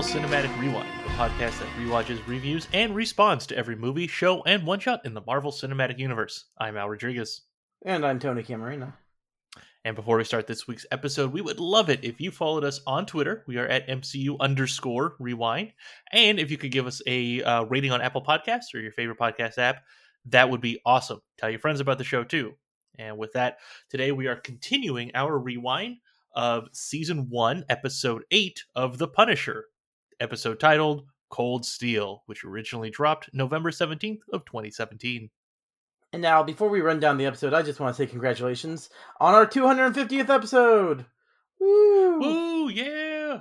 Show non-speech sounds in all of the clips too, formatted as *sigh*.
Welcome to the Marvel Cinematic Rewind, the podcast that rewatches, reviews, and responds to every movie, show, and one shot in the Marvel Cinematic Universe. I'm Al Rodriguez. And I'm Tony Camarina. And before we start this week's episode, we would love it if you followed us on Twitter. We are at MCU underscore rewind. And if you could give us a uh, rating on Apple Podcasts or your favorite podcast app, that would be awesome. Tell your friends about the show too. And with that, today we are continuing our rewind of season one, episode eight of The Punisher, episode titled Cold Steel, which originally dropped November 17th of 2017. And now, before we run down the episode, I just want to say congratulations on our 250th episode. Woo! Woo, yeah!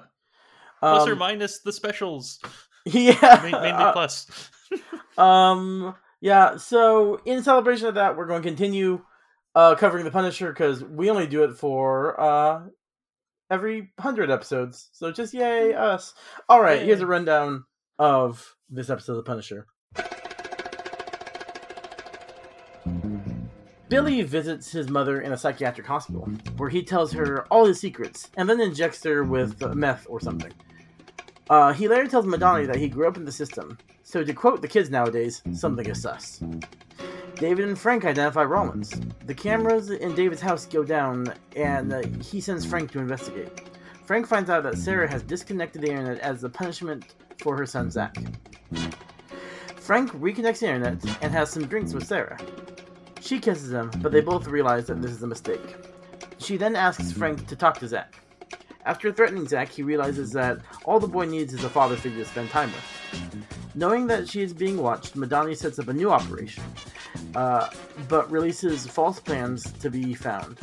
Plus Um, or minus the specials. *laughs* Yeah. Main- Mainly plus. *laughs* um. Yeah. So, in celebration of that, we're going to continue uh, covering the Punisher because we only do it for uh, every hundred episodes. So, just yay us! All right. Here's a rundown of this episode of the Punisher. Billy visits his mother in a psychiatric hospital, where he tells her all his secrets and then injects her with uh, meth or something. Uh, he later tells Madani that he grew up in the system, so to quote the kids nowadays, something is sus. David and Frank identify Rollins. The cameras in David's house go down, and uh, he sends Frank to investigate. Frank finds out that Sarah has disconnected the internet as the punishment for her son Zach. Frank reconnects the internet and has some drinks with Sarah. She kisses him, but they both realize that this is a mistake. She then asks Frank to talk to Zach. After threatening Zach, he realizes that all the boy needs is a father figure to spend time with. Knowing that she is being watched, Madani sets up a new operation, uh, but releases false plans to be found.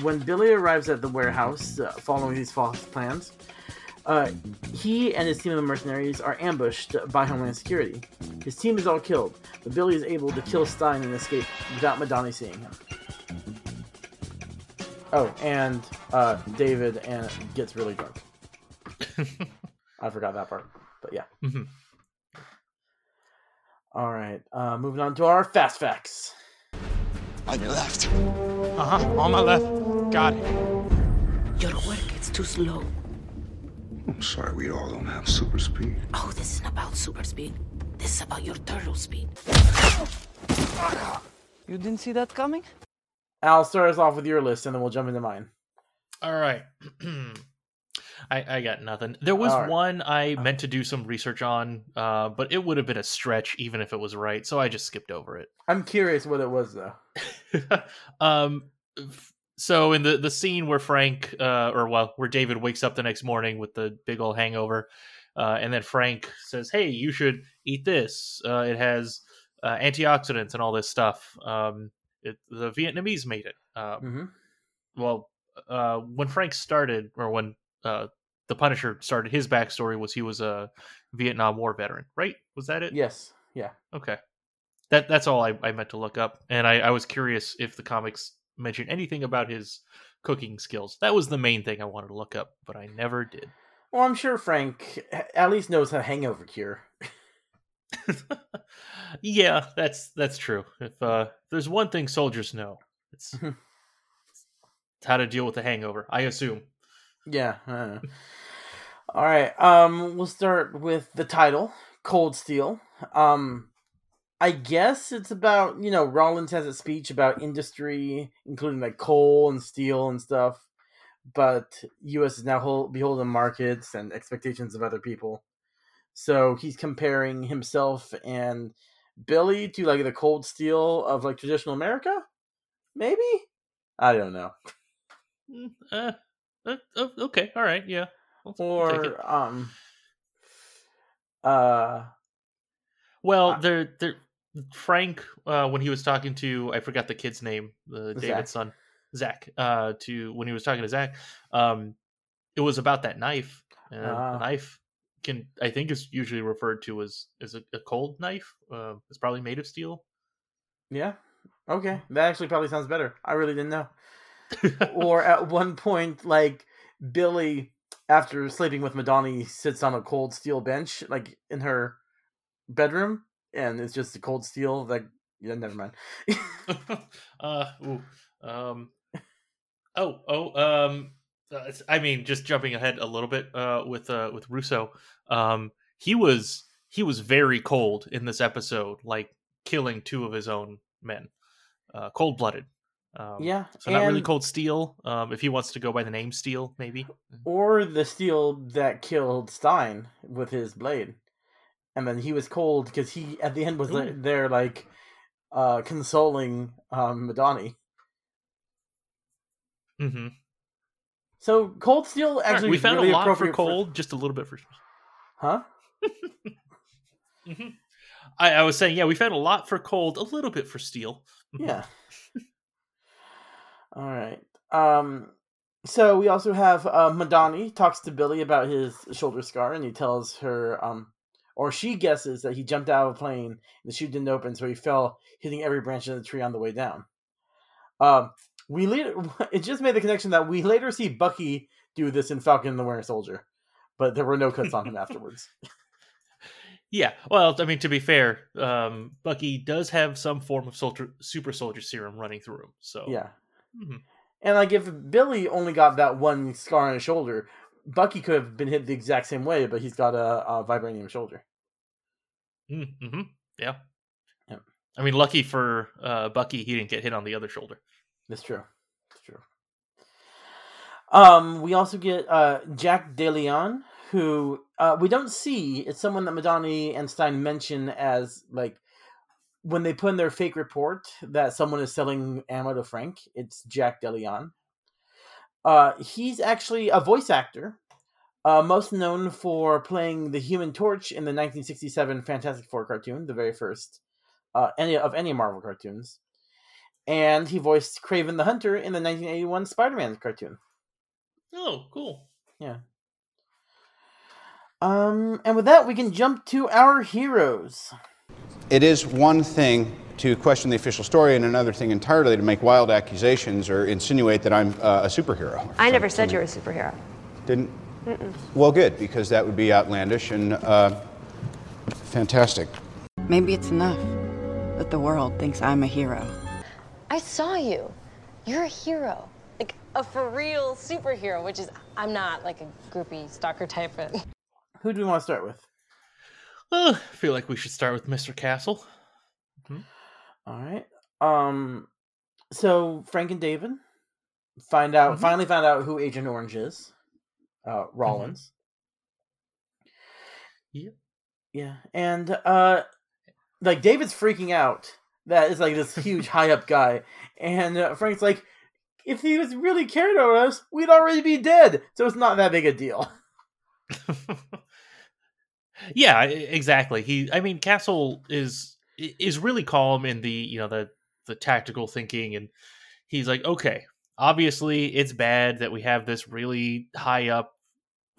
When Billy arrives at the warehouse uh, following these false plans, uh, he and his team of mercenaries are ambushed by Homeland Security. His team is all killed, but Billy is able to kill Stein and escape without Madani seeing him. Oh, and uh, David and gets really drunk. *laughs* I forgot that part, but yeah. Mhm. All right, uh, moving on to our fast facts. On your left. Uh huh. On my left. Got it. Your work is too slow. I'm sorry, we all don't have super speed. Oh, this isn't about super speed. This is about your turtle speed. You didn't see that coming? Al, start us off with your list, and then we'll jump into mine. All right. *clears throat* I, I got nothing. There was right. one I meant to do some research on, uh, but it would have been a stretch even if it was right, so I just skipped over it. I'm curious what it was, though. *laughs* um so in the the scene where frank uh or well where david wakes up the next morning with the big old hangover uh and then frank says hey you should eat this uh it has uh, antioxidants and all this stuff um it, the vietnamese made it um hmm well uh when frank started or when uh the punisher started his backstory was he was a vietnam war veteran right was that it Yes. Yeah. Okay. That that's all I, I meant to look up. And I, I was curious if the comics mentioned anything about his cooking skills. That was the main thing I wanted to look up, but I never did. Well, I'm sure Frank at least knows a hangover cure. *laughs* yeah, that's that's true. If uh there's one thing soldiers know, it's, it's how to deal with a hangover, I assume. Yeah. I. All right. Um, we'll start with the title, Cold Steel. Um, I guess it's about you know Rollins has a speech about industry, including like coal and steel and stuff. But U.S. is now hol- beholden markets and expectations of other people. So he's comparing himself and Billy to like the cold steel of like traditional America. Maybe I don't know. Uh, uh, uh, okay, all right, yeah. I'll- I'll or um uh Well, Uh, there, there. Frank, uh, when he was talking to, I forgot the kid's name, the. David's son, Zach. Uh, to when he was talking to Zach, um, it was about that knife. A knife can, I think, is usually referred to as as a, a cold knife. Uh, it's probably made of steel. yeah okay that actually probably sounds better i really didn't know *laughs* or at one point like billy after sleeping with madani sits on a cold steel bench like in her bedroom and it's just a cold steel like yeah never mind *laughs* uh, ooh, um, oh, oh, um, uh, I mean, just jumping ahead a little bit uh, with uh, with Russo, um, he was he was very cold in this episode, like killing two of his own men, uh, cold blooded. Um, yeah, So not really cold steel. Um, if he wants to go by the name Steel, maybe. or the steel that killed Stein with his blade, and then he was cold because he at the end was Ooh. there like uh consoling um Madani. hmm So cold steel actually we found really a lot for cold, just a little bit for. huh? *laughs* hmm I, I was saying, yeah, we found a lot for cold, a little bit for steel. Yeah. *laughs* All right. Um. So we also have uh, Madani talks to Billy about his shoulder scar, and he tells her, um, or she guesses that he jumped out of a plane and the chute didn't open, so he fell, hitting every branch of the tree on the way down. Um. We later, *laughs* it just made the connection that we later see Bucky do this in Falcon and the Winter Soldier, but there were no cuts on him afterwards. *laughs* Yeah, well, I mean, to be fair, um, Bucky does have some form of soldier, super soldier serum running through him. So Yeah. Mhm. And like if Billy only got that one scar on his shoulder, Bucky could have been hit the exact same way, but he's got a, a vibranium shoulder. Mm-hmm. Yeah. Yeah. I mean, lucky for uh, Bucky, he didn't get hit on the other shoulder. That's true. That's true. Um, we also get uh, Jack DeLeon, who uh, we don't see. It's someone that Madani and Stein mention as like when they put in their fake report that someone is selling ammo to Frank. It's Jack DeLeon. Uh, he's actually a voice actor, uh, most known for playing the Human Torch in the 1967 Fantastic Four cartoon, the very first uh, any of any Marvel cartoons and he voiced Kraven the Hunter in the 1981 Spider-Man cartoon. Oh, cool. Yeah. Um, and with that, we can jump to our heroes. It is one thing to question the official story, and another thing entirely to make wild accusations or insinuate that I'm uh, a superhero. I never said you were a superhero. Didn't? Well, good, because that would be outlandish and uh, fantastic. Maybe it's enough that the world thinks I'm a hero. I saw you. You're a hero. Like a for real superhero, which is, I'm not like a groupie stalker type. But Who do we want to start with? Uh, I feel like we should start with Mr. Castle. All right. Um, so Frank and David find out Mhm. finally found out who Agent Orange is. Uh, Rollins. Yep. Yeah, and uh, like David's freaking out. That is like this *laughs* huge high up guy, and uh, Frank's like, if he was really cared about us, we'd already be dead. So it's not that big a deal. *laughs* yeah, exactly. He, I mean, Castle is is really calm in the you know the the tactical thinking, and he's like, okay, obviously it's bad that we have this really high up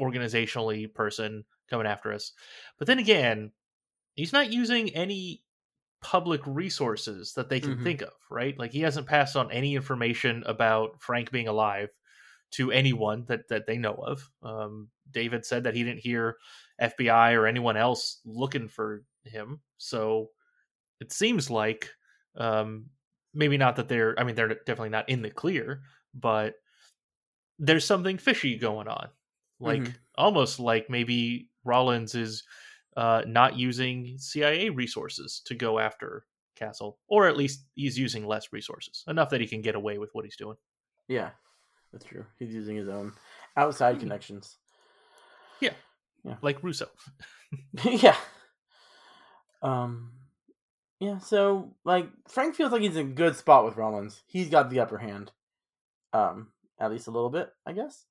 organizationally person coming after us, but then again, he's not using any public resources that they can Mhm. think of, right? Like he hasn't passed on any information about Frank being alive to anyone that that they know of. Um, David said that he didn't hear FBI or anyone else looking for him, so it seems like um, maybe not that they're. I mean, they're definitely not in the clear, but there's something fishy going on. Like Mhm. almost like maybe Rollins is uh, not using CIA resources to go after Castle, or at least he's using less resources, enough that he can get away with what he's doing. Yeah, that's true. He's using his own outside Hmm. connections. Like Russo. *laughs* *laughs* yeah. Um. Yeah. So, like, Frank feels like he's in a good spot with Rollins. He's got the upper hand. Um, at least a little bit, I guess.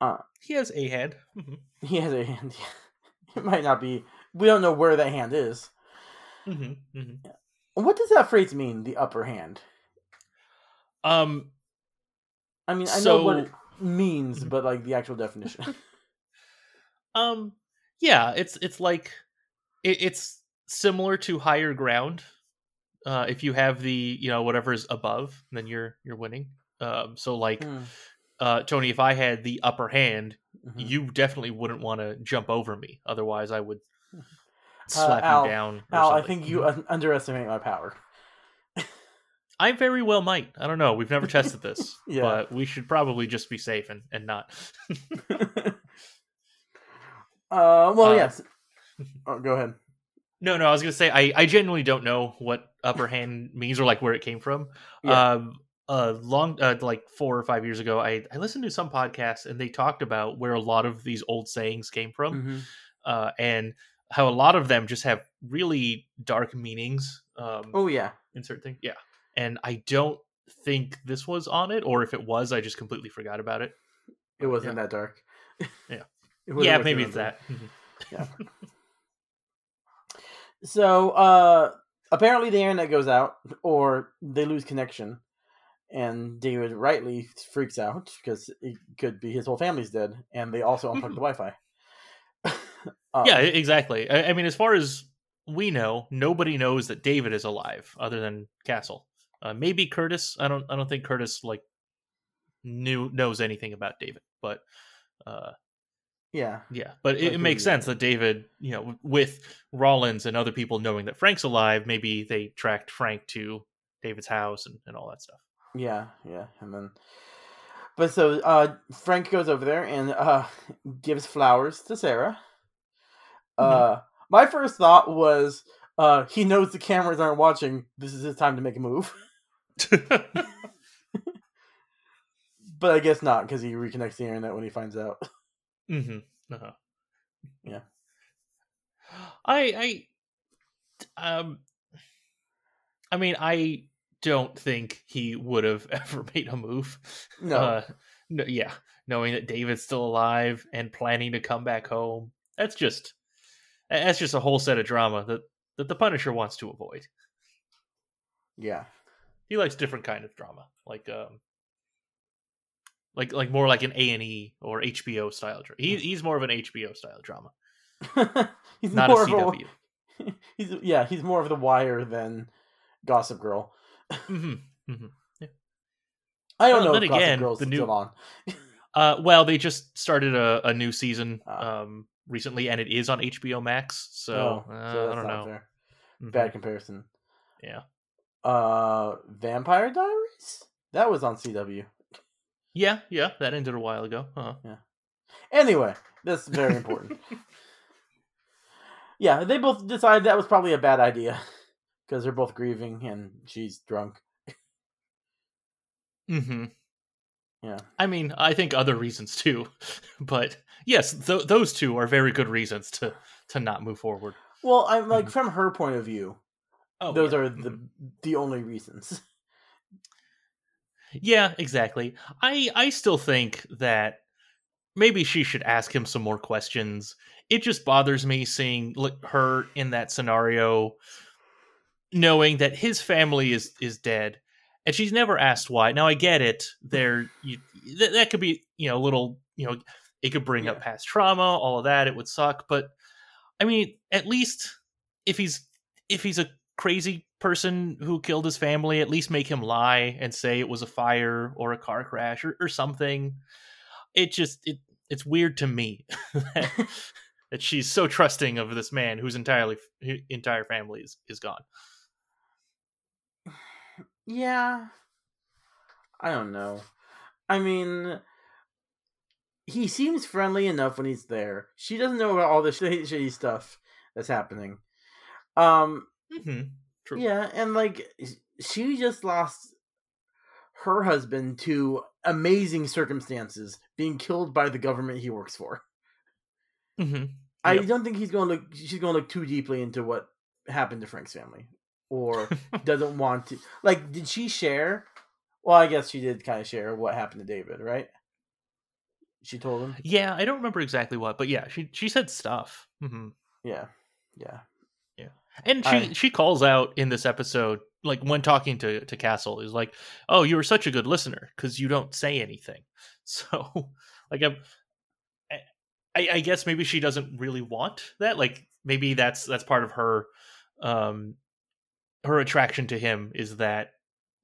Uh, He has a hand. Mhm. he has a hand. *laughs* it might not be. We don't know where that hand is. Mhm, mhm. What does that phrase mean? The upper hand. Um, I mean, I know what it means, Mhm. but like the actual definition. Um, yeah, it's it's like it, it's similar to higher ground. Uh, if you have the you know whatever is above, then you're you're winning. Um, so like Hmm, uh, Tony, if I had the upper hand, mhm. you definitely wouldn't want to jump over me. Otherwise, I would slap Uh, Al- you down. or Al, I think you un- underestimate my power. *laughs* I very well might. I don't know. We've never tested this, *laughs* Yeah. but we should probably just be safe and, and not. *laughs* Uh, well, Uh, yes. *laughs* Oh, go ahead. No, no, I was gonna say I, I genuinely don't know what upper hand means or like where it came from. Yeah. Um, uh, long uh, like four or five years ago, I I listened to some podcasts and they talked about where a lot of these old sayings came from, Mhm. uh, and how a lot of them just have really dark meanings. Um, Oh yeah. in certain things, yeah. And I don't think this was on it, or if it was, I just completely forgot about it. It wasn't yeah. that dark. *laughs* Yeah. It Yeah, maybe it's that. Mhm. *laughs* Yeah. *laughs* So, uh, apparently the internet goes out, or they lose connection, and David rightly freaks out because it could be his whole family's dead, and they also unplugged the Wi-Fi. *laughs* Uh, yeah, e- exactly. I, I mean, as far as we know, nobody knows that David is alive other than Castle. Uh, maybe Curtis. I don't. I don't think Curtis like knew knows anything about David. But uh, yeah, yeah, but it, it makes sense that David, you know, with Rollins and other people knowing that Frank's alive, maybe they tracked Frank to David's house and, and all that stuff. yeah, yeah, and then. But so uh, Frank goes over there and uh, gives flowers to Sarah. Uh, my first thought was uh, he knows the cameras aren't watching. This is his time to make a move. *laughs* *laughs* But I guess not because he reconnects the internet when he finds out. Hmm Uh-huh. Yeah. I I um I mean I don't think he would have *laughs* ever made a move. No. Uh, no yeah, knowing that David's still alive and planning to come back home. That's just that's just a whole set of drama that that the Punisher wants to avoid. Yeah. He likes different kind of drama, like um like like more like an A&E or HBO style drama. He, he's more of an HBO style drama, *laughs* he's not a CW. of a *laughs* he's yeah he's more of the Wire than Gossip Girl. hmm hmm I don't Well, know then if Gossip again, Girl's the new- still on. *laughs* Uh, well, they just started a, a new season Ah. um, recently, and it is on HBO Max. So, Oh, uh, so I don't know. fair. Mhm. Bad comparison. Yeah, Uh, Vampire Diaries that was on CW. Yeah, yeah. That ended a while ago. Huh. Yeah. Anyway, that's very important. *laughs* yeah, they both decided that was probably a bad idea because they're both grieving and she's drunk. hmm Yeah. I mean, I think other reasons too, *laughs* but yes, th- those two are very good reasons to to not move forward. Well, I'm like Mhm. from her point of view, Oh, those yeah. are the Mhm. the only reasons. Yeah, exactly. I I still think that maybe she should ask him some more questions. It just bothers me seeing her in that scenario knowing that his family is is dead and she's never asked why. Now I get it. There you that, that could be, you know, a little, you know, it could bring up past trauma, all of that. It would suck, but I mean, at least if he's if he's a crazy person who killed his family, at least make him lie and say it was a fire or a car crash or, or something. It just it it's weird to me *laughs* that, *laughs* that she's so trusting of this man whose entirely whose entire family is, is gone. Yeah. I don't know. I mean, he seems friendly enough when he's there. She doesn't know about all the shady, *laughs* shady stuff that's happening. Um, Mm-hmm. True. yeah, and like she just lost her husband to amazing circumstances, being killed by the government he works for. Mm-hmm. I Yep. don't think he's going to look. She's going to look too deeply into what happened to Frank's family, or *laughs* doesn't want to. Like, did she share? Well, I guess she did kind of share what happened to David, right? She told him. Yeah, I don't remember exactly what, but yeah, she she said stuff. hmm Yeah, yeah, And she I- she calls out in this episode, like when talking to to Castle, is like, "Oh, you were such a good listener because you don't say anything." *laughs* So, like, I'm, I I guess maybe she doesn't really want that. Like, maybe that's that's part of her, um, her attraction to him is that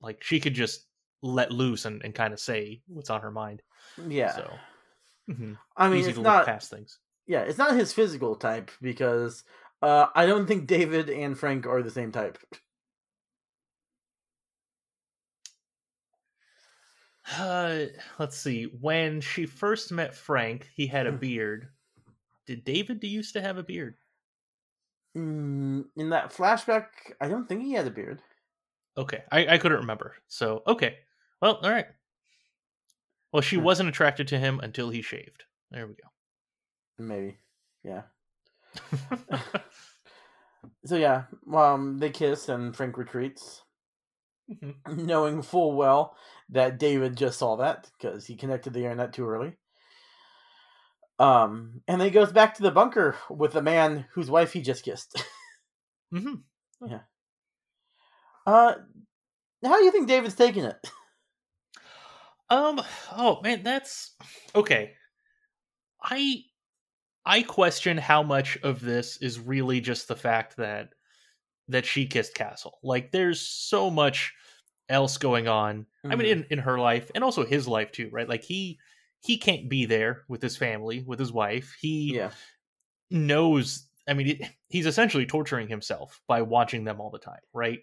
like she could just let loose and, and kind of say what's on her mind. yeah. So, mhm. I mean, easy it's to not. look past things. Yeah, it's not his physical type because uh, I don't think David and Frank are the same type. Uh, let's see. When she first met Frank, he had a Hmm. beard. Did David used to have a beard? Mm, in that flashback, I don't think he had a beard. Okay, I, I couldn't remember. So okay, well, all right. Well, she Hmm. wasn't attracted to him until he shaved. There we go. Maybe. Yeah. *laughs* So yeah, um, they kiss and Frank retreats, Mhm. knowing full well that David just saw that because he connected the internet too early. Um, and then he goes back to the bunker with the man whose wife he just kissed. *laughs* Mhm. uh, how do you think David's taking it? *laughs* Um. Oh man, that's okay. I I question how much of this is really just the fact that that she kissed Castle. Like, there's so much else going on. I mean, Mhm. in in her life and also his life too, right? Like he he can't be there with his family, with his wife. He Yeah, knows. I mean, he- he's essentially torturing himself by watching them all the time, right?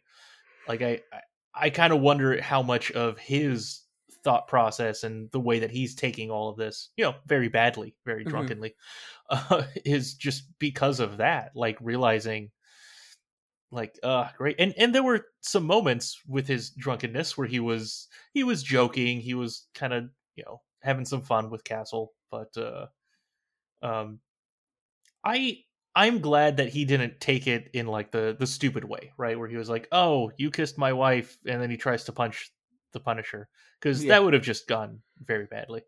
Like I, I, I kind of wonder how much of his thought process and the way that he's taking all of this, you know, very badly, very Mhm. drunkenly, *laughs* uh, is just because of that. Like realizing, like, uh, great. And and there were some moments with his drunkenness where he was he was joking, he was kind of you know having some fun with Castle, but uh, um, I I'm glad that he didn't take it in like the the stupid way, right? Where he was like, "Oh, you kissed my wife," and then he tries to punch the Punisher because Yeah. that would have just gone very badly.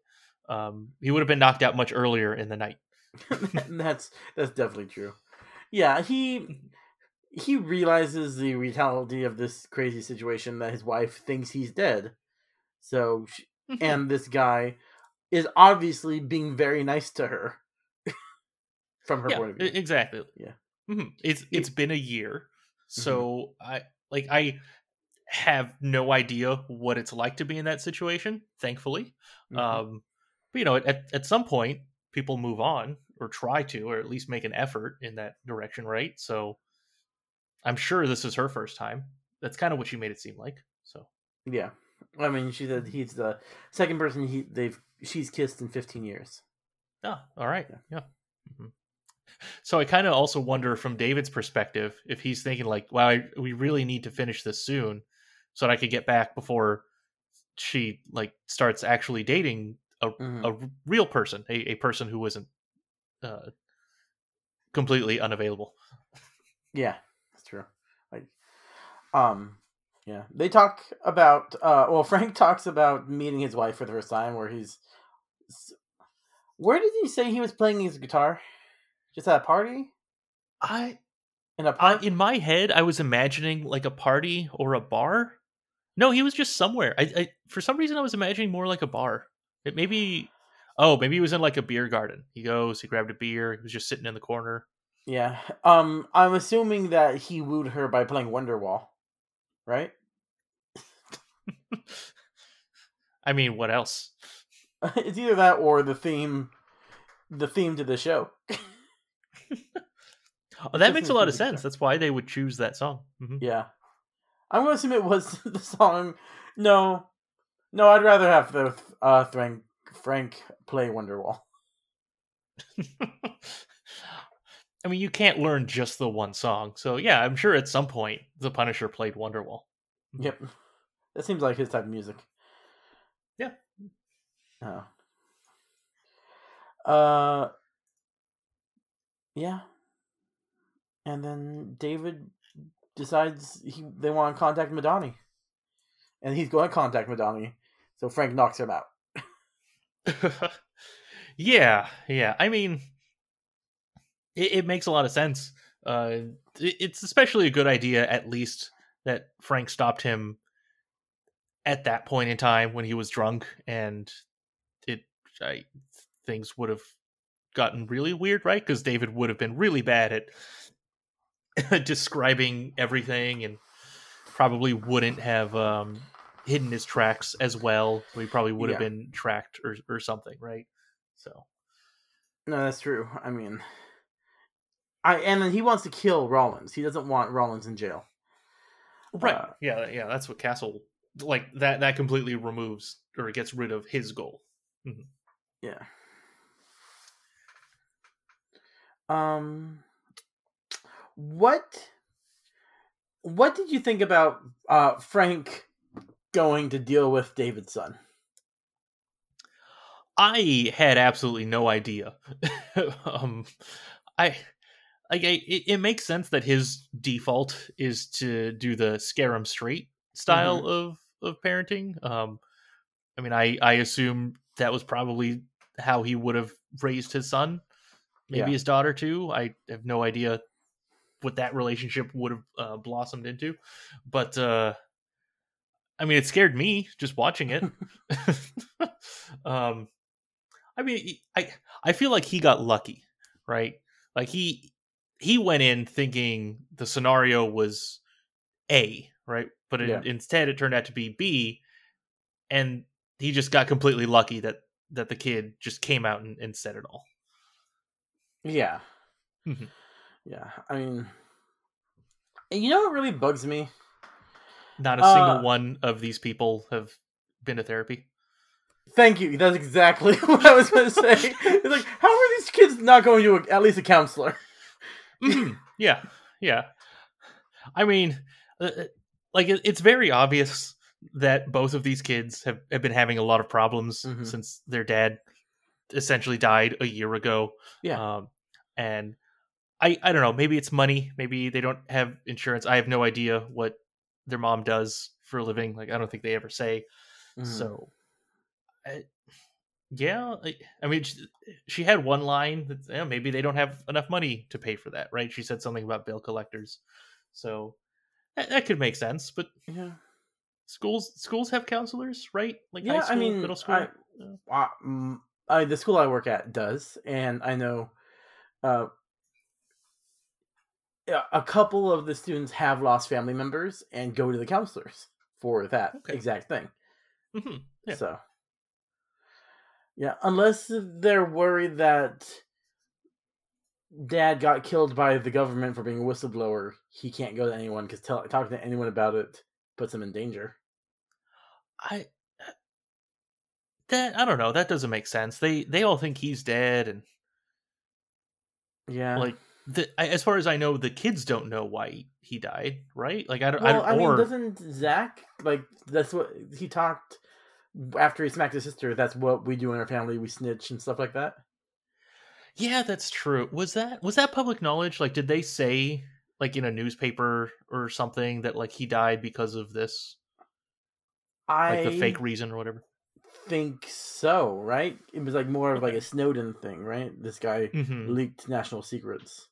Um, he would have been knocked out much earlier in the night. *laughs* that's that's definitely true. Yeah, he he realizes the reality of this crazy situation that his wife thinks he's dead. So, sh and this guy is obviously being very nice to her *laughs* from her yeah, point of view. exactly. Yeah. Mhm. It's it's been a year, Mm-hmm. so I like I have no idea what it's like to be in that situation. Thankfully, Mhm. um, but you know, at at some point, people move on or try to, or at least make an effort in that direction, right? So, I'm sure this is her first time. That's kind of what she made it seem like. So, yeah, I mean, she said he's the second person he they've she's kissed in fifteen years. Ah, all right. Yeah. Yeah. Mhm. So I kind of also wonder from David's perspective if he's thinking like, "Wow, I, we really need to finish this soon, so that I could get back before she like starts actually dating a, Mhm. a real person, a, a person who isn't uh, completely unavailable." Yeah, that's true. Like, um, yeah, they talk about. Uh, well, *laughs* Frank talks about meeting his wife for the first time, where he's. Where did he say he was playing his guitar? Just at a party I, in a I park. in my head, I was imagining like a party or a bar. No, he was just somewhere. I, I for some reason I was imagining more like a bar. It maybe oh, maybe he was in like a beer garden. He goes, he grabbed a beer, he was just sitting in the corner. yeah. Um, I'm assuming that he wooed her by playing Wonderwall, right? *laughs* I mean, what else? *laughs* it's either that or the theme, the theme to the show. *laughs* Oh, that makes a lot of sense. That's why they would choose that song. Mhm. Yeah, I'm gonna assume it was *laughs* the song. No, no, I'd rather have the uh Frank Frank play Wonderwall. *laughs* I mean, you can't learn just the one song. So yeah, I'm sure at some point the Punisher played Wonderwall. Yep, that seems like his type of music. Yeah. Oh. Uh. Yeah. And then David decides he they want to contact Madani, and he's going to contact Madani. So Frank knocks him out. *laughs* yeah, yeah. I mean, it, it makes a lot of sense. Uh, it- it's especially a good idea, at least, that Frank stopped him at that point in time when he was drunk, and it I, things would have gotten really weird, right? Because David would have been really bad at *laughs* describing everything, and probably wouldn't have um, hidden his tracks as well. So he probably would have Yeah. been tracked or or something, right? So No, that's true. I mean, I and then he wants to kill Rollins. He doesn't want Rollins in jail. right, Uh, yeah, yeah, that's what Castle like that that completely removes or gets rid of his goal. Yeah. Um what what did you think about uh Frank going to deal with David's son? I had absolutely no idea. *laughs* um, I like I, it, it makes sense that his default is to do the scare him straight style of of parenting. Um, I mean, I I assume that was probably how he would have raised his son, maybe Yeah. his daughter too. I have no idea what that relationship would have uh, blossomed into, but uh, I mean, it scared me just watching it. *laughs* *laughs* um, I mean, I I feel like he got lucky, right? Like he he went in thinking the scenario was A, right? But it, Yeah. instead, it turned out to be B, and he just got completely lucky that that the kid just came out and, and said it all. Yeah. Mhm. Yeah. I mean and you know what really bugs me? Not a Uh, single one of these people have been to therapy. Thank you. That's exactly *laughs* what I was going to say. It's like, how are these kids not going to a, at least a counselor? Mhm. yeah, yeah. I mean, uh, uh, like it, it's very obvious that both of these kids have, have been having a lot of problems Mhm. since their dad essentially died a year ago. Yeah. Um, and I I don't know. Maybe it's money. Maybe they don't have insurance. I have no idea what their mom does for a living. Like I don't think they ever say. Mhm. So, I, yeah, I, I mean, she, she had one line that you know, maybe they don't have enough money to pay for that, right? She said something about bill collectors, so that, that could make sense. But yeah. schools schools have counselors, right? Like Yeah, high I mean, middle school. I- Uh, mm, I, the school I work at does, and I know uh, yeah, a couple of the students have lost family members and go to the counselors for that Okay. exact thing. Mhm, yeah. So, yeah, unless they're worried that dad got killed by the government for being a whistleblower, he can't go to anyone because talking to anyone about it puts him in danger. I that I don't know. That doesn't make sense. They they all think he's dead, and Yeah, like the, as far as I know, the kids don't know why he, he died, right? Like I don't. I Well, don't I, mean, or, doesn't Zach like that's what he talked after he smacked his sister? That's what we do in our family. We snitch and stuff like that. Yeah, that's true. Was that was that public knowledge? Like, did they say like in a newspaper or something that like he died because of this, I like the fake reason or whatever? think so. Right? It was like more of like a Snowden thing, right? This guy hmm leaked national secrets.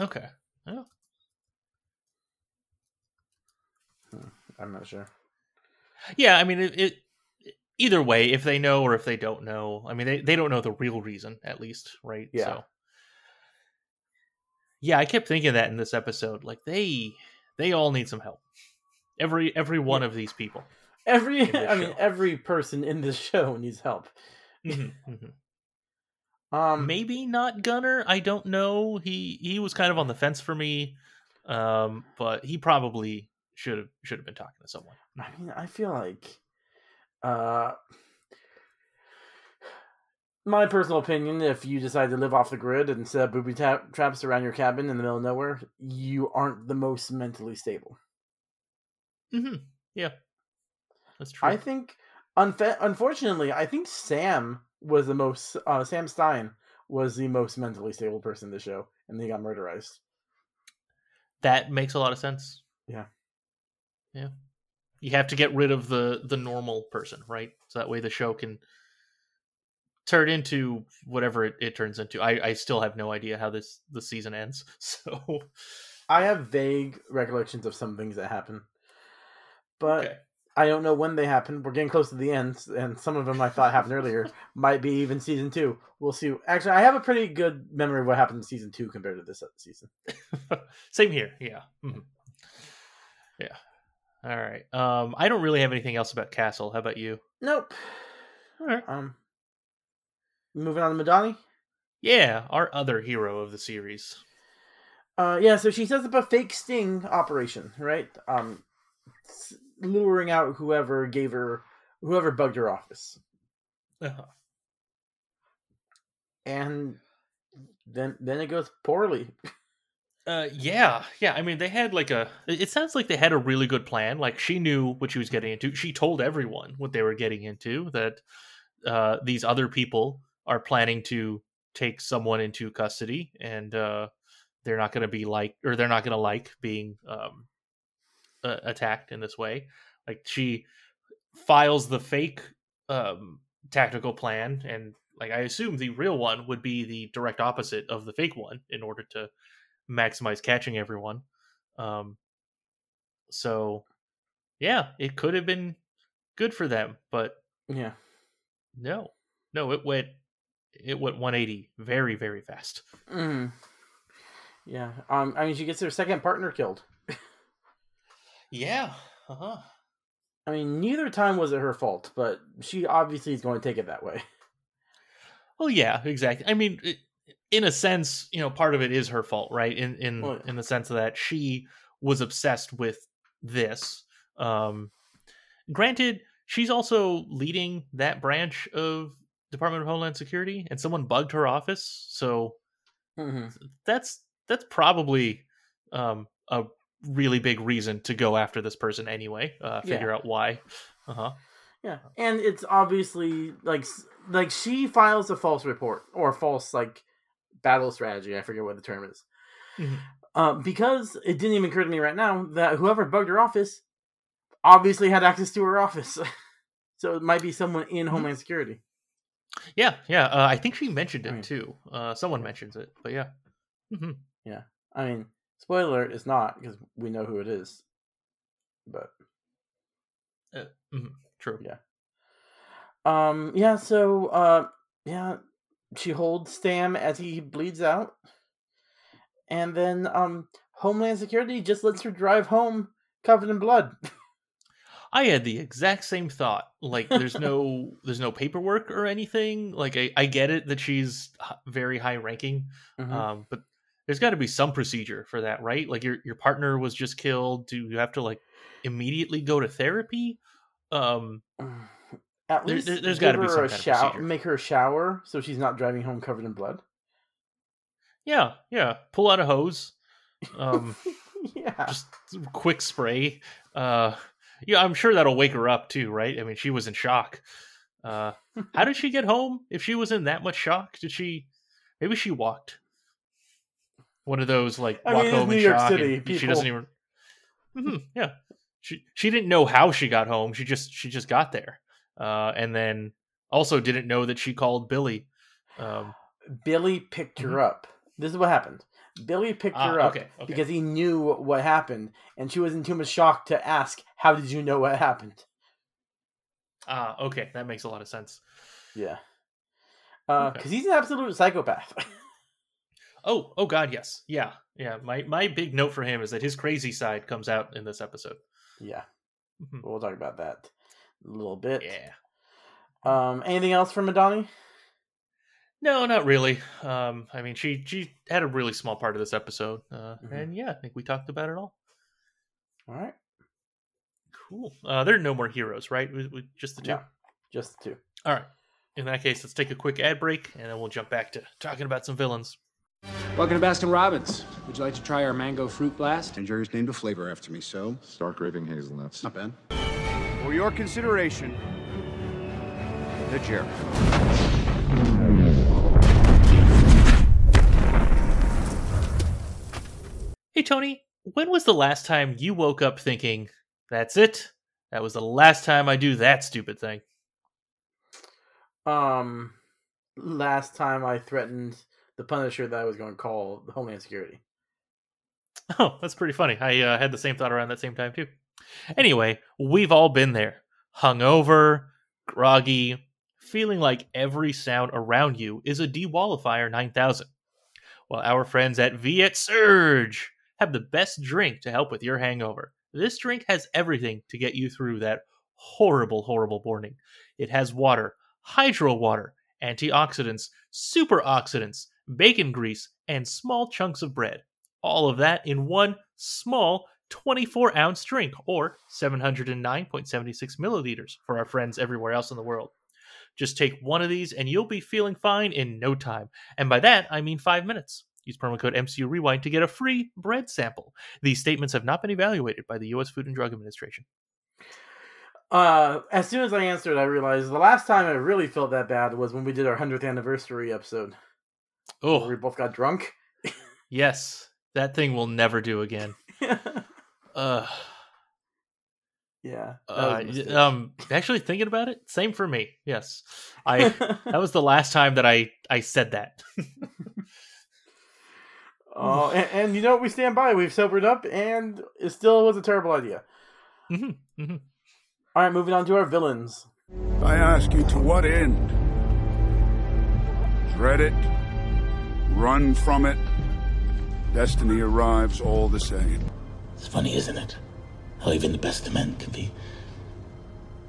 Okay. Oh, I'm not sure. yeah. I mean, it, it. Either way, if they know or if they don't know, I mean, they they don't know the real reason, at least, right? Yeah. So, yeah, I kept thinking that in this episode, like they they all need some help. Every every one of these people. Every, I mean, every person in this *laughs* show needs help. Mhm, mhm. Um, maybe not Gunner. I don't know. He he was kind of on the fence for me, um, but he probably should have should have been talking to someone. I mean, I feel like, uh, my personal opinion, if you decide to live off the grid and set up booby traps around your cabin in the middle of nowhere, you aren't the most mentally stable. hmm Yeah, that's true. I think, unfa- unfortunately, I think Sam was the most. Uh, Sam Stein was the most mentally stable person in the show, and he got murderized. that makes a lot of sense. Yeah. yeah. You have to get rid of the the normal person, right? So that way the show can turn into whatever it, it turns into. I I still have no idea how this the season ends. *laughs* So I have vague recollections of some things that happen, but okay. I don't know when they happen. We're getting close to the end, and some of them I thought happened earlier. *laughs* Might be even season two. We'll see. Actually, I have a pretty good memory of what happened in season two compared to this season. *laughs* Same here. Yeah. Mhm. Yeah. All right. Um, I don't really have anything else about Castle. How about you? Nope. All right. Um, moving on to Madani. Yeah, our other hero of the series. Uh, yeah. So she sets up a fake sting operation, right? Um, luring out whoever gave her whoever bugged her office. Uh-huh. And then then it goes poorly. Uh, yeah, yeah. I mean, they had like a. It sounds like they had a really good plan. Like she knew what she was getting into. She told everyone what they were getting into. That uh, these other people are planning to take someone into custody, and uh, they're not going to be like, or they're not going to like being um, uh, attacked in this way. Like she files the fake um, tactical plan, and like I assume the real one would be the direct opposite of the fake one in order to maximize catching everyone. Um, so yeah, it could have been good for them, but Yeah. no, no, it went it went 180 very very fast. Mm. Yeah. Um. I mean, she gets her second partner killed. Yeah. Uh huh. I mean, neither time was it her fault, but she obviously is going to take it that way. Well, yeah, exactly. I mean, it, in a sense, you know, part of it is her fault, right? In in Well, yeah. in the sense that she was obsessed with this. Um, granted, she's also leading that branch of Department of Homeland Security, and someone bugged her office, so hmm that's that's probably um, a really big reason to go after this person anyway. Uh, Yeah. figure out why. Uh huh. Yeah, and it's obviously like like she files a false report or false like battle strategy. I forget what the term is. Mhm. Um, because it didn't even occur to me right now that whoever bugged her office obviously had access to her office, *laughs* so it might be someone in Homeland Security. Yeah, yeah. Uh, I think she mentioned it too. Uh, someone mentions it, but yeah. hmm Yeah. I mean, spoiler alert, it's not because we know who it is. But True. Yeah. um, yeah. So uh, yeah, she holds Stam as he bleeds out, and then um, Homeland Security just lets her drive home covered in blood. *laughs* I had the exact same thought. Like, there's no, there's no paperwork or anything. Like, I, I get it that she's very high ranking, Mhm. um, but there's got to be some procedure for that, right? Like, your your partner was just killed. Do you have to like immediately go to therapy? Um, *sighs* At least there, has gotta be some a shower, make her a shower so she's not driving home covered in blood. yeah, yeah. Pull out a hose. Um, *laughs* yeah, just quick spray. Uh, yeah, I'm sure that'll wake her up too, right? I mean, she was in shock. Uh, how did *laughs* she get home if she was in that much shock? Did she? Maybe she walked. One of those like I walk mean, home in shock. City, and She doesn't even. Mhm, yeah, she she didn't know how she got home. She just she just got there, uh, and then also didn't know that she called Billy. Um, Billy picked her up. This is what happened. Billy picked Mm-hmm. Ah, her up okay, okay. because he knew what happened, and she was in too much shock to ask, "How did you know what happened?" ah, okay, that makes a lot of sense. Yeah, because Okay. he's an absolute psychopath. *laughs* Oh, oh God, yes, yeah, yeah. My my big note for him is that his crazy side comes out in this episode. yeah, Mhm. we'll talk about that a little bit. Yeah. Um, anything else from Madani? No, not really. Um, I mean, she she had a really small part of this episode, uh, Mhm. and yeah, I think we talked about it all. All right, Cool. Uh, there are no more heroes, right? We, we, just the two. No. just the two. All right. In that case, let's take a quick ad break, and then we'll jump back to talking about some villains. Welcome to Baskin Robbins. Would you like to try our mango fruit blast? And Jerry's named a flavor after me, so Stark raving hazelnuts. not bad. For your consideration, the Jerry. Hey, Tony, when was the last time you woke up thinking, "That's it"? That was the last time I do that stupid thing. Um, last time I threatened the Punisher that I was going to call Homeland Security. Oh, that's pretty funny. I uh, had the same thought around that same time too. Anyway, we've all been there. Hungover, groggy, feeling like every sound around you is a Dewallifier 9000. Well, our friends at Viet Surge have the best drink to help with your hangover. This drink has everything to get you through that horrible, horrible morning. It has water, hydro water, antioxidants, superoxidants, bacon grease, and small chunks of bread. All of that in one small 24 ounce drink or 709.76 milliliters for our friends everywhere else in the world. Just take one of these and you'll be feeling fine in no time. And by that, I mean five minutes. Use promo code MCU Rewind to get a free bread sample. These statements have not been evaluated by the U.S. Food and Drug Administration. Uh, as soon as I answered, I realized the last time I really felt that bad was when we did our hundredth anniversary episode. Oh, we both got drunk. yes, that thing will never do again. *laughs* uh, yeah. uh, was a mistake. um, actually thinking about it, same for me. Yes, I that was the last time that I I said that. *laughs* Oh, and, and you know what? We stand by. We've sobered up, and it still was a terrible idea. Mhm, mhm. All right, moving on to our villains. I ask you to what end? Dread it? Run from it? Destiny arrives all the same. It's funny, isn't it? How even the best of men can be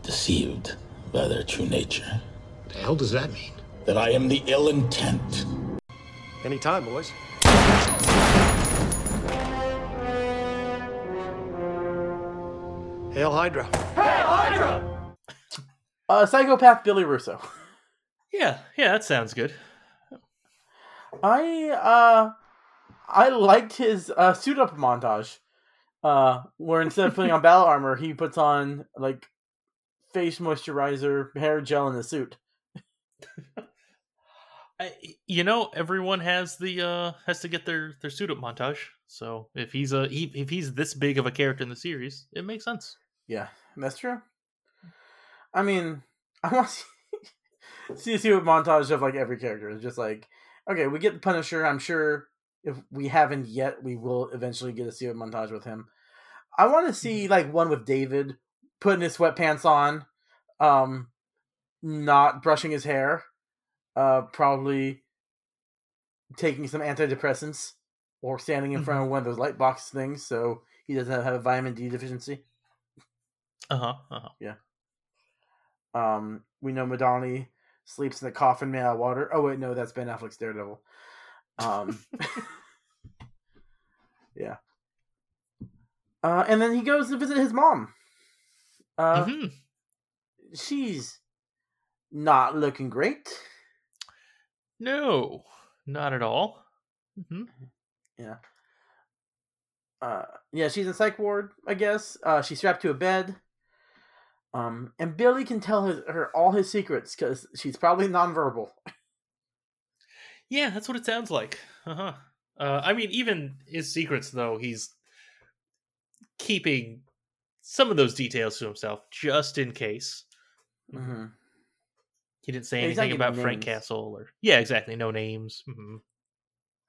deceived by their true nature. What The hell does that mean? That I am the ill intent. Any time, boys. Hail Hydra. Hail Hydra. Uh, psychopath Billy Russo. Yeah, yeah, that sounds good. I uh, I liked his uh, suit up montage. Uh, where instead of putting on *laughs* battle armor, he puts on like face moisturizer, hair gel, and a suit. I, you know, everyone has the uh has to get their their suit up montage. So if he's a he, if he's this big of a character in the series, it makes sense. Yeah, that's true. I mean, *laughs* I want to see, see a suit up montage of like every character. It's just like, okay, we get the Punisher. I'm sure if we haven't yet, we will eventually get a suit up montage with him. I want to see like one with David putting his sweatpants on, um, not brushing his hair, uh, probably taking some antidepressants or standing in front of one of those light box things so he doesn't have a vitamin D deficiency. Uh huh. Uh-huh. Yeah. Um, we know Madani sleeps in the coffin made out of water. Oh wait, no, that's Ben Affleck's Daredevil. Um, *laughs* yeah. Uh, and then he goes to visit his mom. Uh, hmm she's not looking great. No, not at all. hmm Yeah. Uh, yeah, she's in psych ward, I guess. Uh, she's strapped to a bed. Um, and Billy can tell his, her all his secrets because she's probably nonverbal. Yeah, that's what it sounds like. Uh-huh. Uh I mean, even his secrets, though, he's keeping some of those details to himself just in case. Mm-hmm. He didn't say Yeah, anything about Frank. Castle or yeah, exactly, no names. Mm-hmm.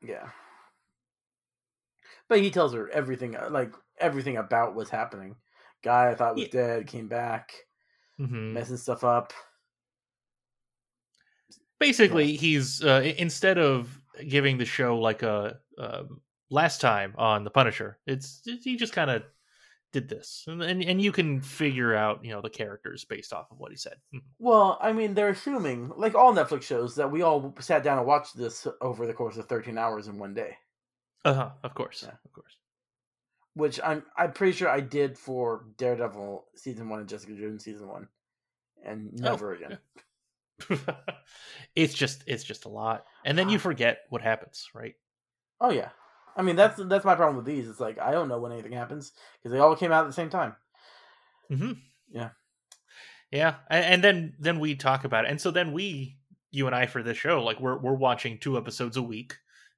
Yeah. But he tells her everything, uh, like everything about what's happening. Guy I thought was dead came back, hmm messing stuff up. Basically, he's uh, instead of giving the show like a um, last time on the Punisher, it's he just kind of did this, and, and and you can figure out you know the characters based off of what he said. Mhm. Well, I mean, they're assuming, like all Netflix shows, that we all sat down and watched this over the course of 13 hours in one day. Uh huh. Of course. Yeah. Of course. Which I'm I'm pretty sure I did for Daredevil season one and Jessica Jones season one, and never again. *laughs* it's just it's just a lot, and then you *sighs* forget what happens, right? Oh yeah, I mean that's that's my problem with these. It's like I don't know when anything happens because they all came out at the same time. Mm-hmm. Yeah. Yeah, and then then we talk about it, and so then we, you and I, for this show, like we're we're watching two episodes a week.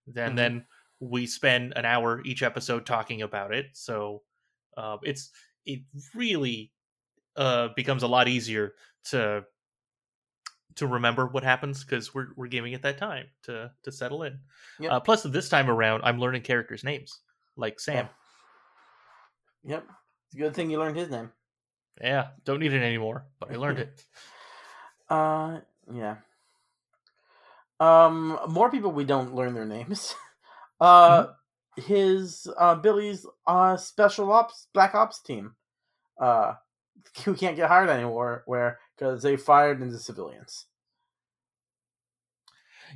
Then Mhm. then we spend an hour each episode talking about it. So uh, it's it really uh, becomes a lot easier to to remember what happens because we're we're giving it that time to to settle in. Yep. Uh, plus, this time around, I'm learning characters' names like Sam. Yep, it's a good thing you learned his name. Yeah, don't need it anymore, but I learned it. *laughs* Uh, yeah. Um, more people we don't learn their names. *laughs* Uh, his uh Billy's uh special ops black ops team, uh, *laughs* who can't get hired anymore, where because they fired into civilians.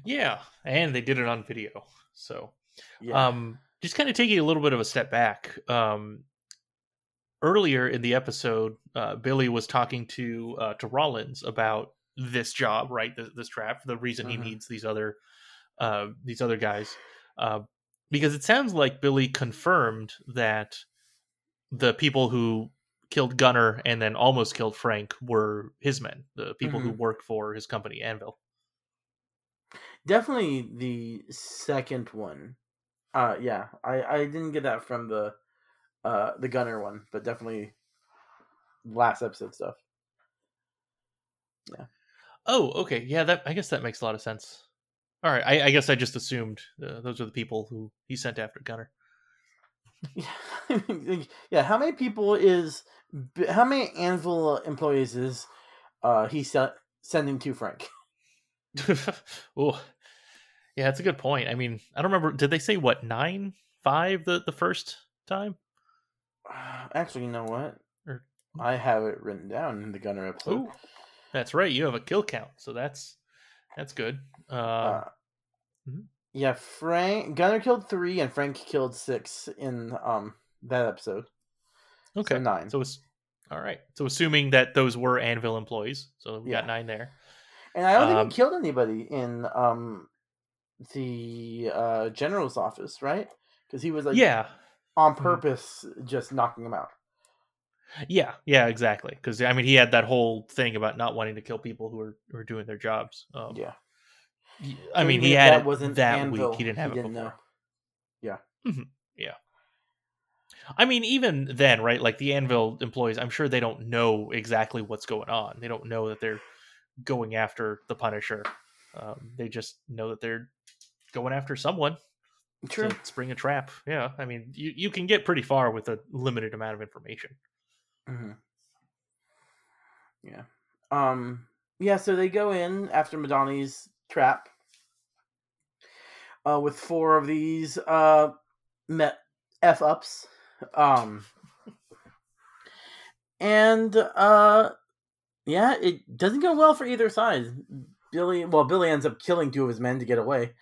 Yeah, and they did it on video. So, Yeah. um, just kind of taking a little bit of a step back. Um, earlier in the episode, uh, Billy was talking to uh, to Rawlins about this job, right? This, this trap, the reason Mhm. he needs these other uh, these other guys, uh, because it sounds like Billy confirmed that the people who killed Gunner and then almost killed Frank were his men, the people who Mhm. work for his company Anvil. Definitely the second one. Uh yeah, I I didn't get that from the uh the gunner one, but definitely last episode stuff. Yeah. Oh, okay, yeah, that I guess that makes a lot of sense. All right, I, I guess I just assumed uh, those are the people who he sent after Gunner. *laughs* yeah, how many people is how many Anvil employees is uh he se- sending to Frank? *laughs* *laughs* oh, yeah, that's a good point. I mean, I don't remember. Did they say what nine, five the the first time? *sighs* Actually, you know what? Or- I have it written down in the gunner episode. Oh, that's right. You have a kill count, so that's that's good. Uh, Uh, mhm. Yeah, Frank Gunner killed three and Frank killed six in um that episode. okay, nine. So it's all right. So assuming that those were Anvil employees, so we Yeah. got nine there. And I don't Um, think he killed anybody in um the uh general's office, right? Because he was like yeah, on Mhm. purpose just knocking him out. yeah, yeah, exactly. Because I mean, he had that whole thing about not wanting to kill people who are who are doing their jobs. Um, Yeah. I mean, he had that it wasn't that Anvil, week. He didn't have he it didn't before. know. Yeah. yeah. I mean, even then, right? Like the Anvil employees, I'm sure they don't know exactly what's going on. They don't know that they're going after the Punisher. Um, they just know that they're going after someone True. to spring a trap. Yeah, I mean, you, you can get pretty far with a limited amount of information. hmm Yeah. Um. Yeah. So they go in after Madani's trap. Uh, with four of these uh met f ups. Um. And uh, yeah, it doesn't go well for either side. Billy, well, Billy ends up killing two of his men to get away.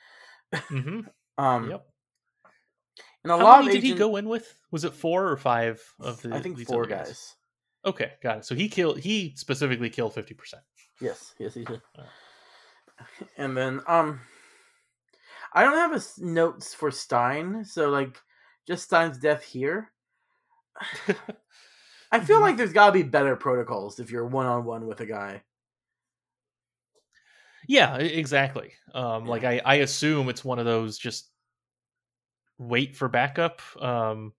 hmm *laughs* Um. Yep. And a How lot many did he go in with? Was it four or five of the? I think four other guys. Okay, got it. So he killed. He specifically killed fifty percent. Yes, yes, he did. And then, um, I don't have a s- notes for Stein, so like, just Stein's death here. *sighs* I feel *laughs* like there's got to be better protocols if you're one on one with a guy. Yeah, exactly. Um, like I, I assume it's one of those just wait for backup. Um,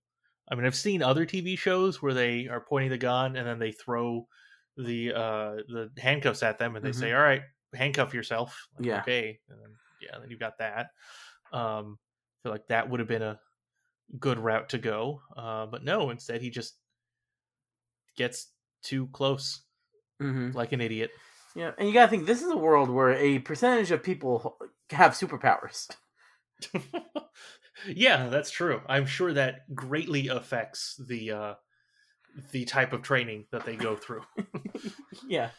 I mean, I've seen other TV shows where they are pointing the gun and then they throw the uh the handcuffs at them and they say, "All right, handcuff yourself." Like, Yeah. Okay. And then, yeah, then you've got that. Um, I feel like that would have been a good route to go. Uh, but no, instead he just gets too close, Mm-hmm. like an idiot. Yeah, and you gotta think this is a world where a percentage of people have superpowers. *laughs* yeah, that's true. I'm sure that greatly affects the uh the type of training that they go through. *laughs* yeah.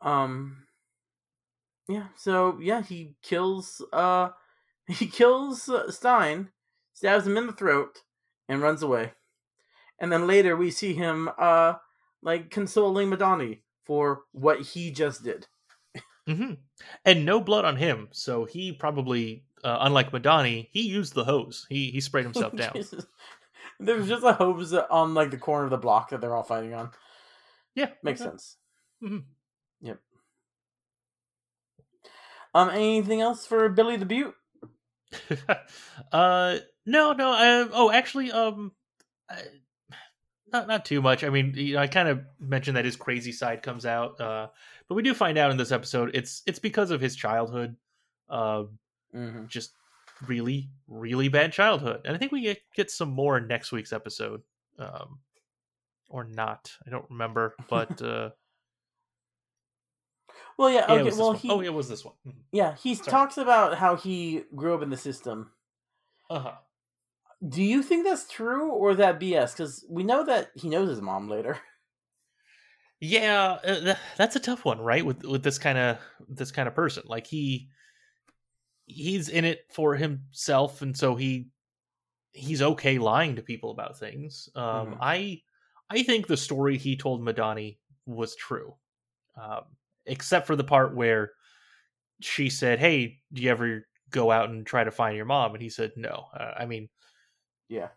Um. Yeah. So yeah, he kills. Uh, *laughs* he kills uh, Stein, stabs him in the throat, and runs away. And then later we see him, uh, like consoling Madani for what he just did. hmm And no blood on him, so he probably, uh, unlike Madani, he used the hose. He he sprayed himself *laughs* down. Jesus. There's just a hose on like the corner of the block that they're all fighting on. Yeah, Makes okay. sense. Mhm. Yep. Um, anything else for Billy the Butte? *laughs* uh, no, no. Uh, oh, actually, um, I, not not too much. I mean, you know, I kind of mentioned that his crazy side comes out, uh, but we do find out in this episode it's it's because of his childhood, uh, Mm-hmm. just really really bad childhood, and I think we get, get some more in next week's episode, um, or not. I don't remember, *laughs* but uh, Well, yeah. yeah, Okay. this well, he. oh, it was this one. Yeah, he Sorry. talks about how he grew up in the system. Uh huh. Do you think that's true or that BS? Because we know that he knows his mom later. *laughs* Yeah, uh, th- that's a tough one, right? With with this kind of this kind of person, like he he's in it for himself, and so he he's okay lying to people about things. Um, Mhm. I I think the story he told Madani was true, um, except for the part where she said, "Hey, do you ever go out and try to find your mom?" And he said, "No." Uh, I mean, Yeah.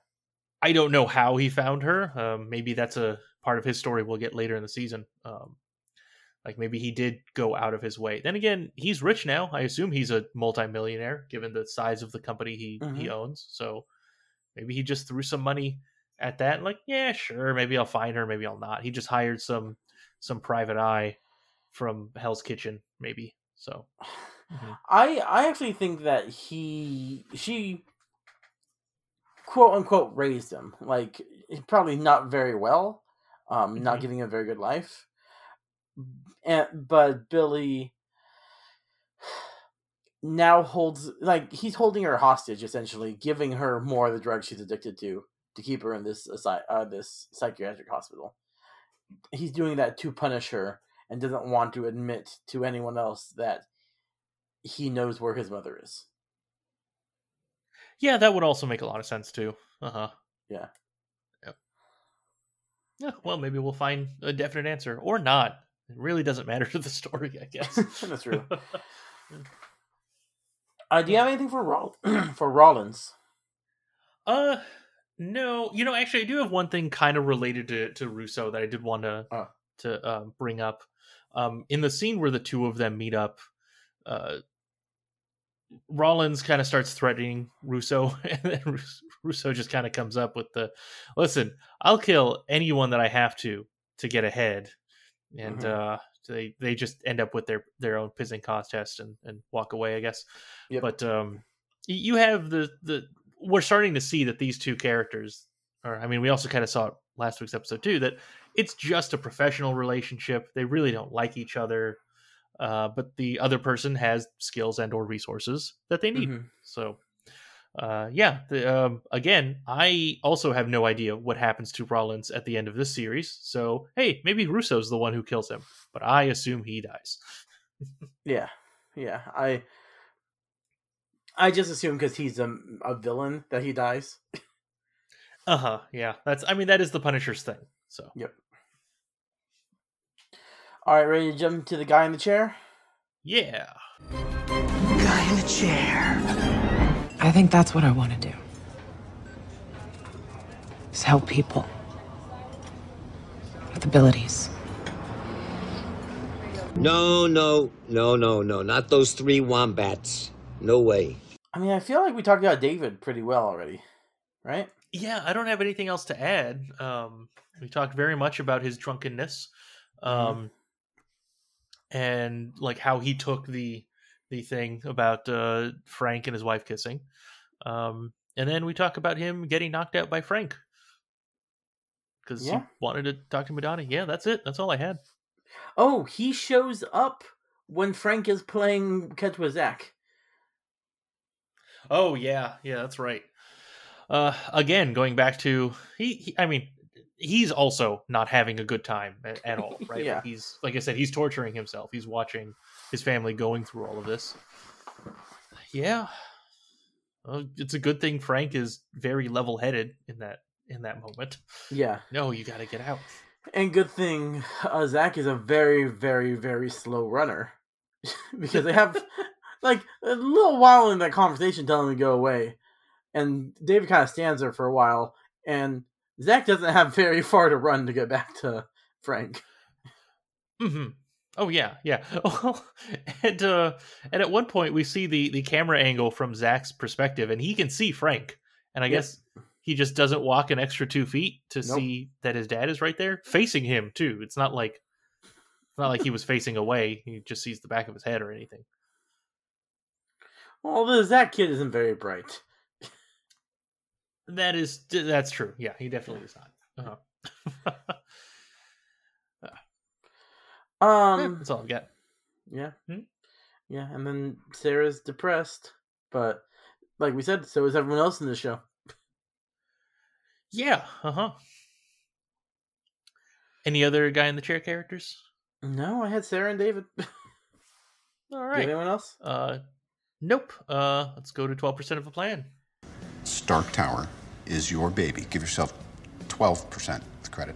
I don't know how he found her. Um, maybe that's a part of his story we'll get later in the season. Um, like maybe he did go out of his way. Then again, he's rich now. I assume he's a multimillionaire given the size of the company he he Mhm. owns. So maybe he just threw some money at that. Like, yeah, sure, maybe I'll find her, maybe I'll not. He just hired some some private eye from Hell's Kitchen, maybe. So mhm. I I actually think that he she quote unquote raised him like probably not very well, um, not Mhm. giving him a very good life, and but Billy now holds like he's holding her hostage essentially, giving her more of the drugs she's addicted to to keep her in this uh, this psychiatric hospital. He's doing that to punish her and doesn't want to admit to anyone else that he knows where his mother is. yeah, that would also make a lot of sense too. Uh huh. Yeah. Yep. Yeah. Well, maybe we'll find a definite answer or not. It really doesn't matter to the story, I guess. *laughs* That's true. *laughs* Uh, do you have anything for Roll- *clears throat* for Rawlins? Uh, no. You know, actually, I do have one thing kind of related to to Russo that I did want to Oh. to um, bring up. Um, in the scene where the two of them meet up, uh, Rawlins kind of starts threatening Russo, *laughs* and then Rus- Russo just kind of comes up with the, "Listen, I'll kill anyone that I have to to get ahead," and Mhm. uh, they they just end up with their their own pissing contest and and walk away, I guess. Yep. But um, you have the the we're starting to see that these two characters, or I mean, we also kind of saw it last week's episode too, that it's just a professional relationship. They really don't like each other, uh, but the other person has skills and or resources that they need. Mhm. So, uh, yeah. The, um, again, I also have no idea what happens to Rawlins at the end of this series. So, hey, maybe Russo's the one who kills him, but I assume he dies. *laughs* Yeah, yeah. I I just assume because he's a, a villain that he dies. Uh huh. Yeah, that's. I mean, that is the Punisher's thing. So, Yep. All right, ready to jump to the guy in the chair? yeah. Guy in the chair. I think that's what I want to do. Is help people with abilities. No, no, no, no, no. Not those three wombats. No way. I mean, I feel like we talked about David pretty well already, right? Yeah, I don't have anything else to add. Um, we talked very much about his drunkenness, um, and like how he took the the thing about uh, Frank and his wife kissing, um, and then we talk about him getting knocked out by Frank because Yeah. he wanted to talk to Madonna. Yeah, that's it. That's all I had. Oh, he shows up when Frank is playing catch with Zach. Oh yeah, yeah, that's right. Uh, again, going back to he, he I mean, he's also not having a good time at, at all, *laughs* right? Yeah. Like he's like I said, he's torturing himself. He's watching his family going through all of this. Yeah, well, it's a good thing Frank is very level-headed in that in that moment. Yeah. No, you got to get out. And good thing uh, Zach is a very, very, very slow runner *laughs* because they have *laughs* like a little while in that conversation telling him to go away, and David kind of stands there for a while, and Zach doesn't have very *laughs* far to run to get back to Frank. hmm Oh yeah, yeah. *laughs* And uh, and at one point we see the the camera angle from Zach's perspective, and he can see Frank, and I Yep. guess he just doesn't walk an extra two feet to Nope. see that his dad is right there, facing him too. It's not like it's not like he was facing away. He just sees the back of his head or anything. Well, the Zach kid isn't very bright. That is that's true. Yeah, he definitely is not. Uh-huh. *laughs* Yeah, Um, that's all I've got. yeah, Hmm? yeah, and then Sarah's depressed, but like we said, so is everyone else in the show. Yeah. Uh huh. Any other guy in the chair characters? No, I had Sarah and David. *laughs* all right. Do you have right. anyone else? Uh, nope. Uh, let's go to twelve percent of a plan. Stark Tower. Is your baby. Give yourself 12% of credit.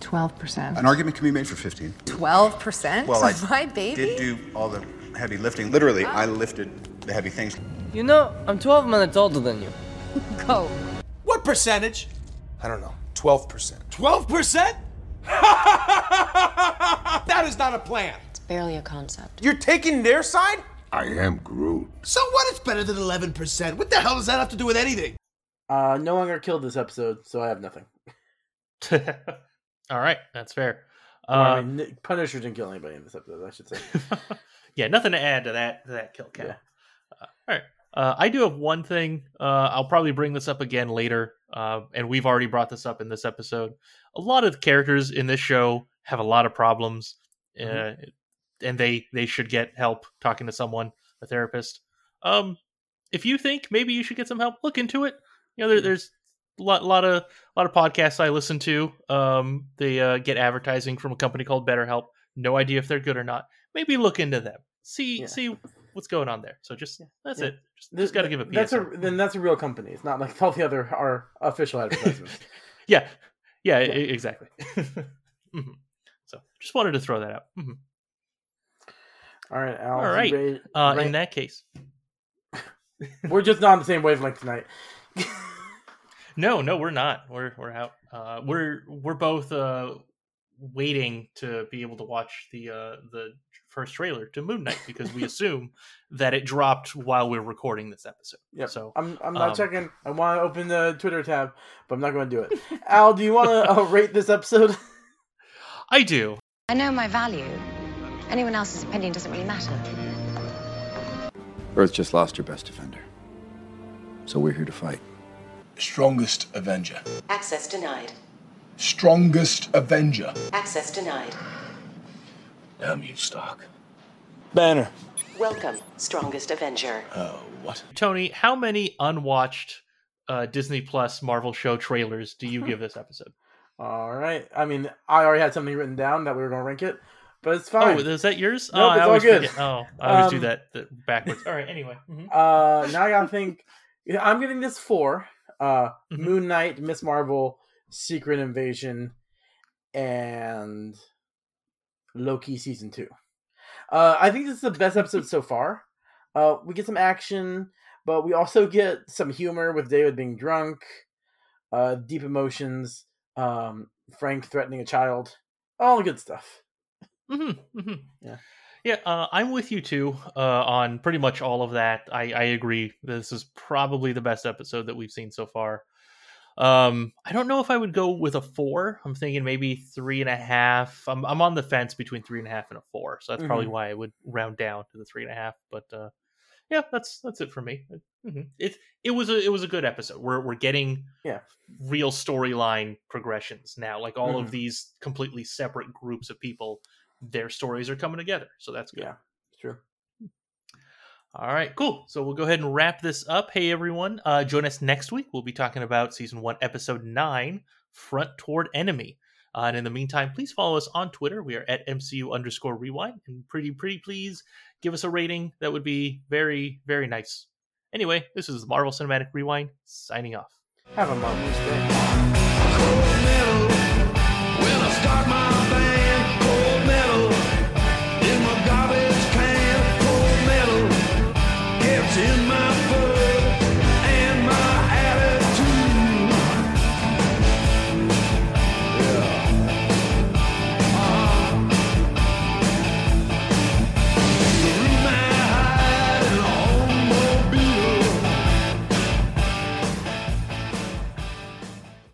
12%. An argument can be made for 15. 12%? Well, for I my baby? did do all the heavy lifting. Literally, ah. I lifted the heavy things. You know, I'm 12 minutes older than you. *laughs* Go. What percentage? I don't know. 12%. 12%? *laughs* that is not a plan. It's barely a concept. You're taking their side? I am Groot. So what? It's better than 11%. What the hell does that have to do with anything? Uh, no one got killed this episode, so I have nothing. *laughs* All right, that's fair. Or, I Uh, mean, Punisher didn't kill anybody in this episode, I should say. *laughs* yeah, nothing to add to that to that kill count. Uh, all right. Uh, I do have one thing. Uh, I'll probably bring this up again later, uh, and we've already brought this up in this episode. A lot of the characters in this show have a lot of problems, uh, Mhm. and they they should get help talking to someone, a therapist. Um, if you think maybe you should get some help, look into it. You know, there, there's a lot, lot of lot of podcasts I listen to. Um, they uh, get advertising from a company called BetterHelp. No idea if they're good or not. Maybe look into them. See Yeah. see what's going on there. So just that's Yeah. it. Just, just got to give a That's a then that's a real company. It's not like *laughs* all the other are official *laughs* advertisements. yeah, yeah, e- exactly. *laughs* Mhm. So just wanted to throw that out. Mhm. all right, Al. All ready- Uh, ready- in that case, we're just not on the same wavelength tonight. *laughs* no, no, we're not. We're we're out. Uh, we're we're both uh, waiting to be able to watch the uh, the first trailer to Moon Knight because we *laughs* assume that it dropped while we're recording this episode. Yeah. So I'm I'm not um, checking. I want to open the Twitter tab, but I'm not going to do it. *laughs* Al, do you want to uh, rate this episode? I do. I know my value. Anyone else's opinion doesn't really matter. Earth just lost her best defender. So we're here to fight. Strongest Avenger. Access denied. Strongest Avenger. Access denied. Damn you, Stark. Banner. Welcome, Strongest Avenger. Oh, what? Tony, how many unwatched uh, Disney Plus Marvel show trailers do you give this episode? *laughs* All right. I mean, I already had something written down that we were going to rank it, but it's fine. Oh, is that yours? Nope, oh, it's I all always good. forget. Oh, I always do Um, that, that backwards. All right. Anyway. mhm. Uh, now I gotta think. Yeah, I'm giving this four. Uh, Mhm. Moon Knight, Ms. Marvel, Secret Invasion, and Loki season two. Uh, I think this is the best episode so far. Uh, we get some action, but we also get some humor with David being drunk, uh, deep emotions, um, Frank threatening a child, all the good stuff. Mm-hmm, mm-hmm. Yeah. Yeah, uh, I'm with you too uh, on pretty much all of that. I, I agree. This is probably the best episode that we've seen so far. Um, I don't know if I would go with a four. I'm thinking maybe three and a half. I'm I'm on the fence between three and a half and a four, so that's probably Mhm. why I would round down to the three and a half. But uh, yeah, that's that's it for me. Mhm. It it was a it was a good episode. We're we're getting Yeah. real storyline progressions now. Like all Mhm. of these completely separate groups of people, their stories are coming together. So that's good. Yeah, true. All right, cool. So we'll go ahead and wrap this up. Hey, everyone. Uh, join us next week. We'll be talking about season one, episode nine Front Toward Enemy. Uh, and in the meantime, please follow us on Twitter. We are at MCU underscore rewind. And pretty, pretty please give us a rating. That would be very, very nice. Anyway, this is Marvel Cinematic Rewind signing off. Have a marvelous day.